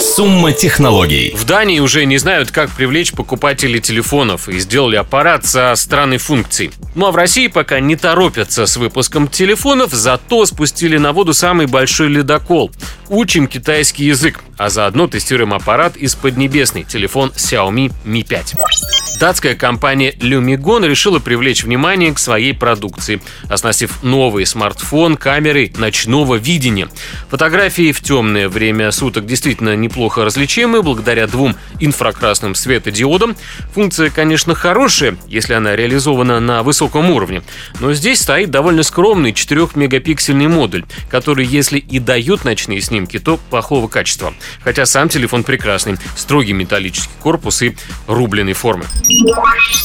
Сумма технологий. В Дании уже не знают, как привлечь покупателей телефонов и сделали аппарат со странной функцией. Ну а в России пока не торопятся с выпуском телефонов, зато спустили на воду самый большой ледокол. Учим китайский язык, а заодно тестируем аппарат из Поднебесной, телефон Xiaomi Mi 5. Датская компания Lumigon решила привлечь внимание к своей продукции, оснастив новый смартфон камерой ночного видения. Фотографии в темное время суток действительно неплохо различимы благодаря двум инфракрасным светодиодам. Функция, конечно, хорошая, если она реализована на высоком уровне, но здесь стоит довольно скромный 4-мегапиксельный модуль, который, если и дает ночные снимки, то плохого качества. Хотя сам телефон прекрасный, строгий металлический корпус и рубленой формы.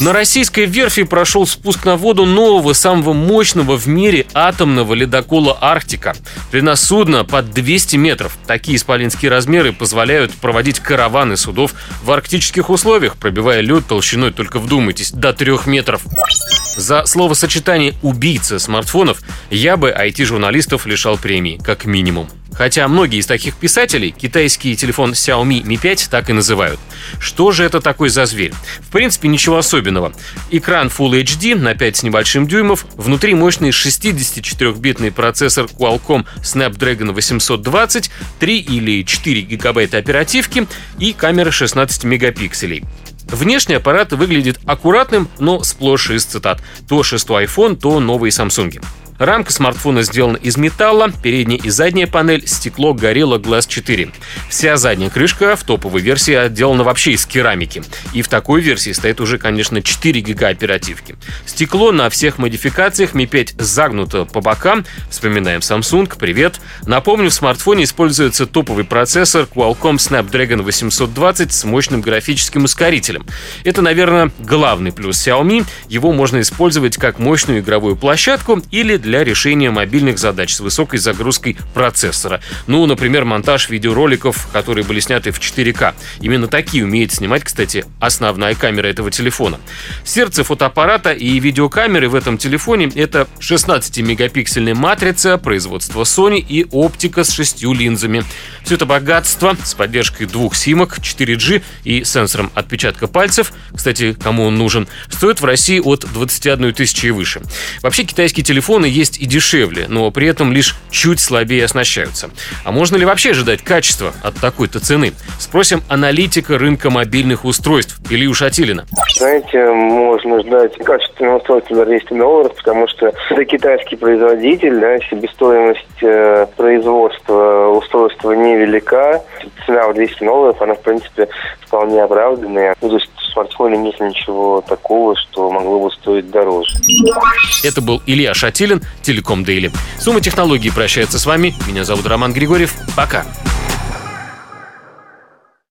На российской верфи прошел спуск на воду нового, самого мощного в мире атомного ледокола «Арктика». Длина судна под 200 метров. Такие исполинские размеры позволяют проводить караваны судов в арктических условиях, пробивая лед толщиной, только вдумайтесь, до 3 метров. За словосочетание «убийца смартфонов» я бы IT-журналистов лишал премии, как минимум. Хотя многие из таких писателей китайский телефон Xiaomi Mi 5 так и называют. Что же это такой за зверь? В принципе, ничего особенного. Экран Full HD на 5 с небольшим дюймов, внутри мощный 64-битный процессор Qualcomm Snapdragon 820, 3 или 4 гигабайта оперативки и камера 16 мегапикселей. Внешний аппарат выглядит аккуратным, но сплошь из цитат. То шестой iPhone, то новые Samsung. Рамка смартфона сделана из металла, передняя и задняя панель стекло Gorilla Glass 4. Вся задняя крышка в топовой версии отделана вообще из керамики. И в такой версии стоит уже, конечно, 4 гига оперативки. Стекло на всех модификациях Mi 5 загнуто по бокам. Вспоминаем Samsung, привет. Напомню, в смартфоне используется топовый процессор Qualcomm Snapdragon 820 с мощным графическим ускорителем. Это, наверное, главный плюс Xiaomi. Его можно использовать как мощную игровую площадку или для для решения мобильных задач с высокой загрузкой процессора. Ну, например, монтаж видеороликов, которые были сняты в 4К. Именно такие умеет снимать, кстати, основная камера этого телефона. Сердце фотоаппарата и видеокамеры в этом телефоне — это 16-мегапиксельная матрица производства Sony и оптика с шестью линзами. Все это богатство с поддержкой двух симок, 4G и сенсором отпечатка пальцев, кстати, кому он нужен, стоит в России от 21 тысячи и выше. Вообще китайские телефоны есть и дешевле, но при этом лишь чуть слабее оснащаются. А можно ли вообще ожидать качества от такой-то цены? Спросим аналитика рынка мобильных устройств Илью Шатилина. Знаете, можно ждать качественного устройства за 200 долларов, потому что это китайский производитель, да, себестоимость э, производства устройства невелика, цена в 200 долларов, она, в принципе, вполне оправданная. Ну, то есть в смартфоне нет ничего такого, что могло бы стоить дороже. Это был Илья Шатилин, Телеком Дейли. Сумма технологий прощается с вами. Меня зовут Роман Григорьев. Пока.